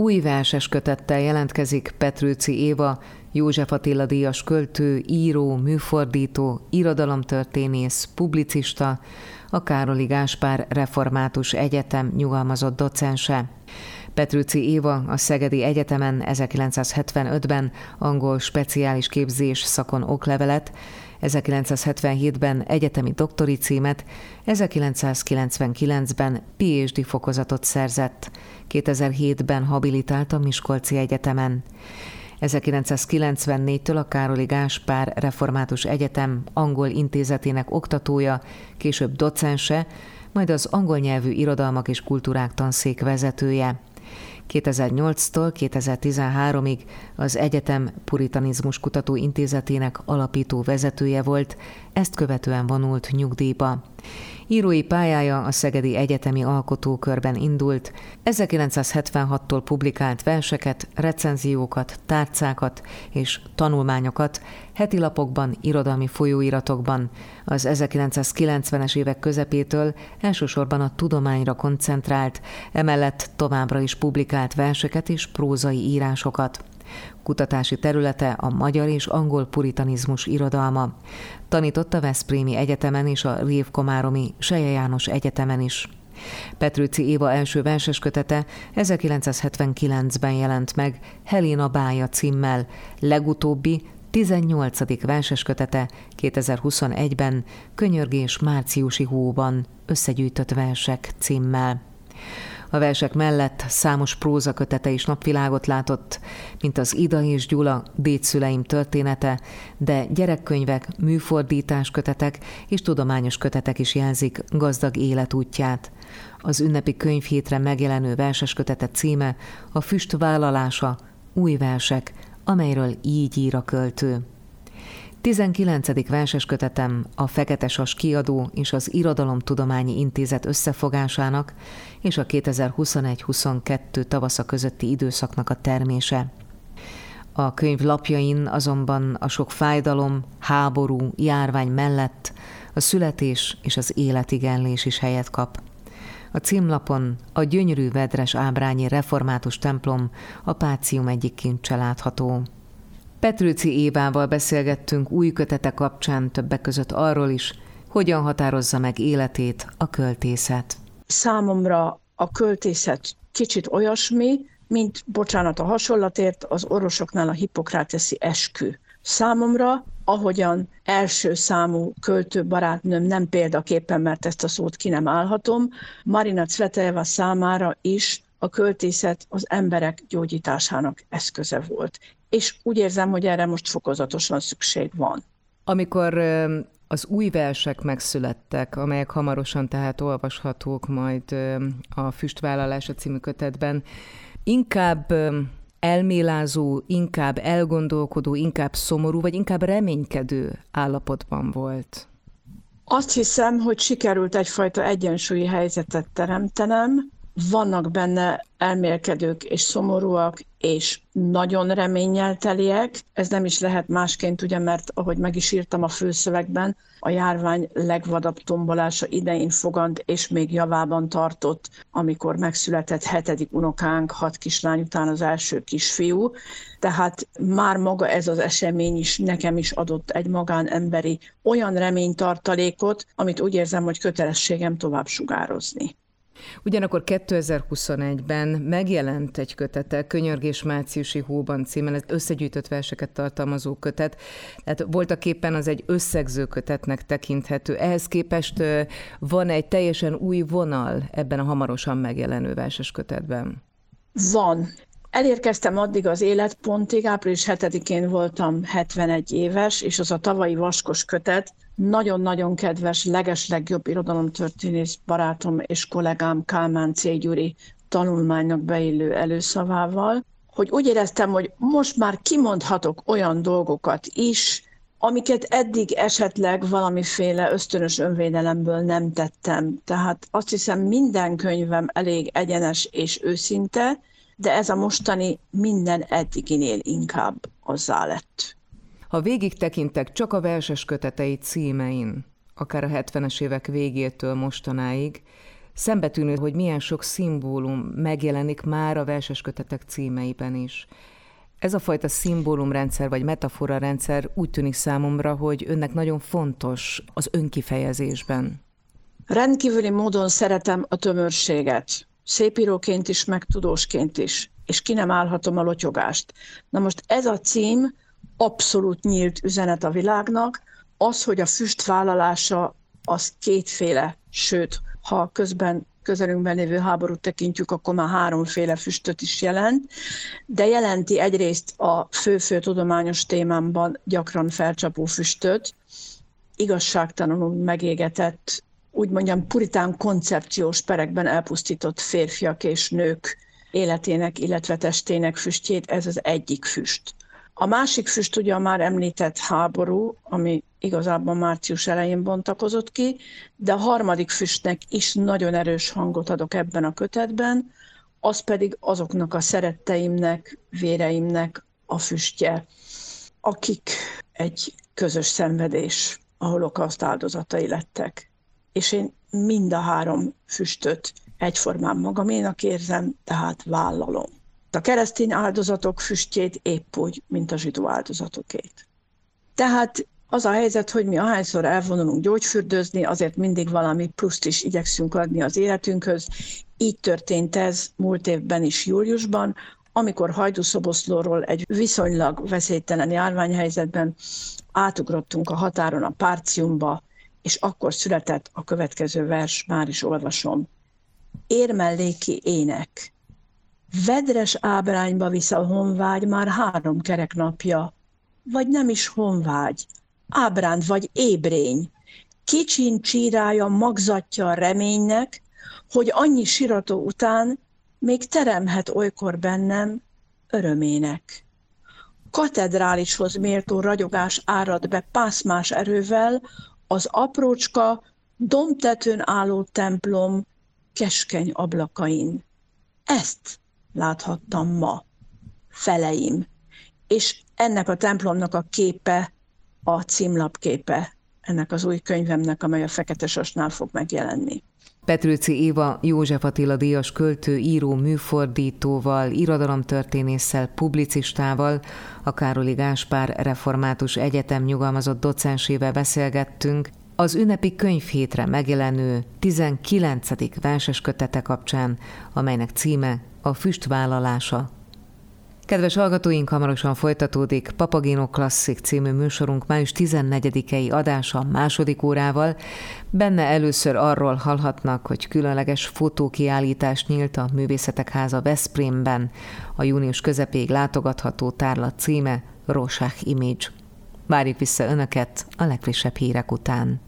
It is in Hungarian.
Új verses kötettel jelentkezik Petrőci Éva, József Attila díjas költő, író, műfordító, irodalomtörténész, publicista, a Károli Gáspár Református Egyetem nyugalmazott docense. Petrőci Éva a Szegedi Egyetemen 1975-ben angol speciális képzés szakon oklevelet, 1977-ben egyetemi doktori címet, 1999-ben PhD fokozatot szerzett, 2007-ben habilitált a Miskolci Egyetemen. 1994-től a Károli Gáspár Református Egyetem angol intézetének oktatója, később docense, majd az angol nyelvű irodalmak és kultúrák tanszék vezetője. 2008-tól 2013-ig az Egyetem Puritanizmus Kutató Intézetének alapító vezetője volt, ezt követően vonult nyugdíjba. Írói pályája a Szegedi Egyetemi Alkotókörben indult, 1976-tól publikált verseket, recenziókat, tárcákat és tanulmányokat heti lapokban, irodalmi folyóiratokban. Az 1990-es évek közepétől elsősorban a tudományra koncentrált, emellett továbbra is publikált verseket és prózai írásokat. Kutatási területe a magyar és angol puritanizmus irodalma. Tanított a Veszprémi Egyetemen és a Révkomáromi Seje János Egyetemen is. Petrőci Éva első verses kötete 1979-ben jelent meg Helena Bája címmel, legutóbbi 18. verses kötete 2021-ben Könyörgés márciusi hóban összegyűjtött versek címmel. A versek mellett számos prózakötete is napvilágot látott, mint az Ida és Gyula dédszüleim története, de gyerekkönyvek, műfordítás kötetek és tudományos kötetek is jelzik gazdag életútját. Az ünnepi könyvhétre megjelenő verses kötete címe a Füst vállalása, új versek, amelyről így ír a költő. 19. verses kötetem a Fekete Sas kiadó és az Irodalomtudományi Intézet összefogásának és a 2021-22 tavasza közötti időszaknak a termése. A könyv lapjain azonban a sok fájdalom, háború, járvány mellett a születés és az életigenlés is helyet kap. A címlapon a gyönyörű vedres ábrányi református templom a Pácium egyik kincse látható. Petrőci Évával beszélgettünk új kötete kapcsán többek között arról is, hogyan határozza meg életét a költészet. Számomra a költészet kicsit olyasmi, mint, bocsánat a hasonlatért, az orvosoknál a hipokráteszi eskü. Számomra, ahogyan első számú költő barátnőm, nem példaképpen, mert ezt a szót ki nem állhatom, Marina Cveteva számára is a költészet az emberek gyógyításának eszköze volt és úgy érzem, hogy erre most fokozatosan szükség van. Amikor az új versek megszülettek, amelyek hamarosan tehát olvashatók majd a Füstvállalása című kötetben, inkább elmélázó, inkább elgondolkodó, inkább szomorú, vagy inkább reménykedő állapotban volt? Azt hiszem, hogy sikerült egyfajta egyensúlyi helyzetet teremtenem, vannak benne elmélkedők és szomorúak, és nagyon reményelteliek. Ez nem is lehet másként, ugye, mert ahogy meg is írtam a főszövegben, a járvány legvadabb tombolása idején fogant, és még javában tartott, amikor megszületett hetedik unokánk, hat kislány után az első kisfiú. Tehát már maga ez az esemény is nekem is adott egy magánemberi olyan reménytartalékot, amit úgy érzem, hogy kötelességem tovább sugározni. Ugyanakkor 2021-ben megjelent egy kötete, Könyörgés márciusi hóban címen, ez összegyűjtött verseket tartalmazó kötet, tehát voltak éppen az egy összegző kötetnek tekinthető. Ehhez képest van egy teljesen új vonal ebben a hamarosan megjelenő verses kötetben. Van. Elérkeztem addig az életpontig, április 7-én voltam 71 éves, és az a tavalyi vaskos kötet nagyon-nagyon kedves, legeslegjobb irodalomtörténész barátom és kollégám Kálmán C. Gyuri tanulmánynak beillő előszavával, hogy úgy éreztem, hogy most már kimondhatok olyan dolgokat is, amiket eddig esetleg valamiféle ösztönös önvédelemből nem tettem. Tehát azt hiszem minden könyvem elég egyenes és őszinte, de ez a mostani minden eddiginél inkább azzá lett. Ha végig tekintek csak a verses kötetei címein, akár a 70-es évek végétől mostanáig, Szembetűnő, hogy milyen sok szimbólum megjelenik már a verses kötetek címeiben is. Ez a fajta szimbólumrendszer vagy metafora rendszer úgy tűnik számomra, hogy önnek nagyon fontos az önkifejezésben. Rendkívüli módon szeretem a tömörséget. Szépíróként is, meg tudósként is. És ki nem állhatom a lotyogást. Na most ez a cím abszolút nyílt üzenet a világnak, az, hogy a füst vállalása az kétféle, sőt, ha közben közelünkben lévő háborút tekintjük, akkor már háromféle füstöt is jelent, de jelenti egyrészt a fő-fő tudományos témámban gyakran felcsapó füstöt, igazságtalanul megégetett, úgy mondjam, puritán koncepciós perekben elpusztított férfiak és nők életének, illetve testének füstjét, ez az egyik füst. A másik füst ugye a már említett háború, ami igazából március elején bontakozott ki, de a harmadik füstnek is nagyon erős hangot adok ebben a kötetben, az pedig azoknak a szeretteimnek, véreimnek a füstje, akik egy közös szenvedés, a holokauszt áldozatai lettek. És én mind a három füstöt egyformán magaménak érzem, tehát vállalom a keresztény áldozatok füstjét épp úgy, mint a zsidó áldozatokét. Tehát az a helyzet, hogy mi ahányszor elvonulunk gyógyfürdőzni, azért mindig valami pluszt is igyekszünk adni az életünkhöz. Így történt ez múlt évben is júliusban, amikor Hajdúszoboszlóról egy viszonylag veszélytelen járványhelyzetben átugrottunk a határon a Párciumba, és akkor született a következő vers, már is olvasom. Érmelléki ének, Vedres ábrányba visz a honvágy már három kerek napja, vagy nem is honvágy, ábránd vagy ébrény, kicsin csírája magzatja a reménynek, hogy annyi sirató után még teremhet olykor bennem örömének. Katedrálishoz méltó ragyogás árad be pászmás erővel az aprócska, domtetőn álló templom keskeny ablakain. Ezt láthattam ma feleim. És ennek a templomnak a képe, a címlapképe ennek az új könyvemnek, amely a Fekete Sasnál fog megjelenni. Petrőci Éva József Attila díjas költő, író, műfordítóval, irodalomtörténésszel, publicistával, a Károli Gáspár Református Egyetem nyugalmazott docensével beszélgettünk, az ünnepi könyvhétre megjelenő 19. verses kötete kapcsán, amelynek címe a füst vállalása. Kedves hallgatóink, hamarosan folytatódik Papagino Klasszik című műsorunk május 14-i adása második órával. Benne először arról hallhatnak, hogy különleges fotókiállítás nyílt a Művészetek Háza Veszprémben. A június közepéig látogatható tárlat címe Rorschach Image. Várjuk vissza Önöket a legfrissebb hírek után.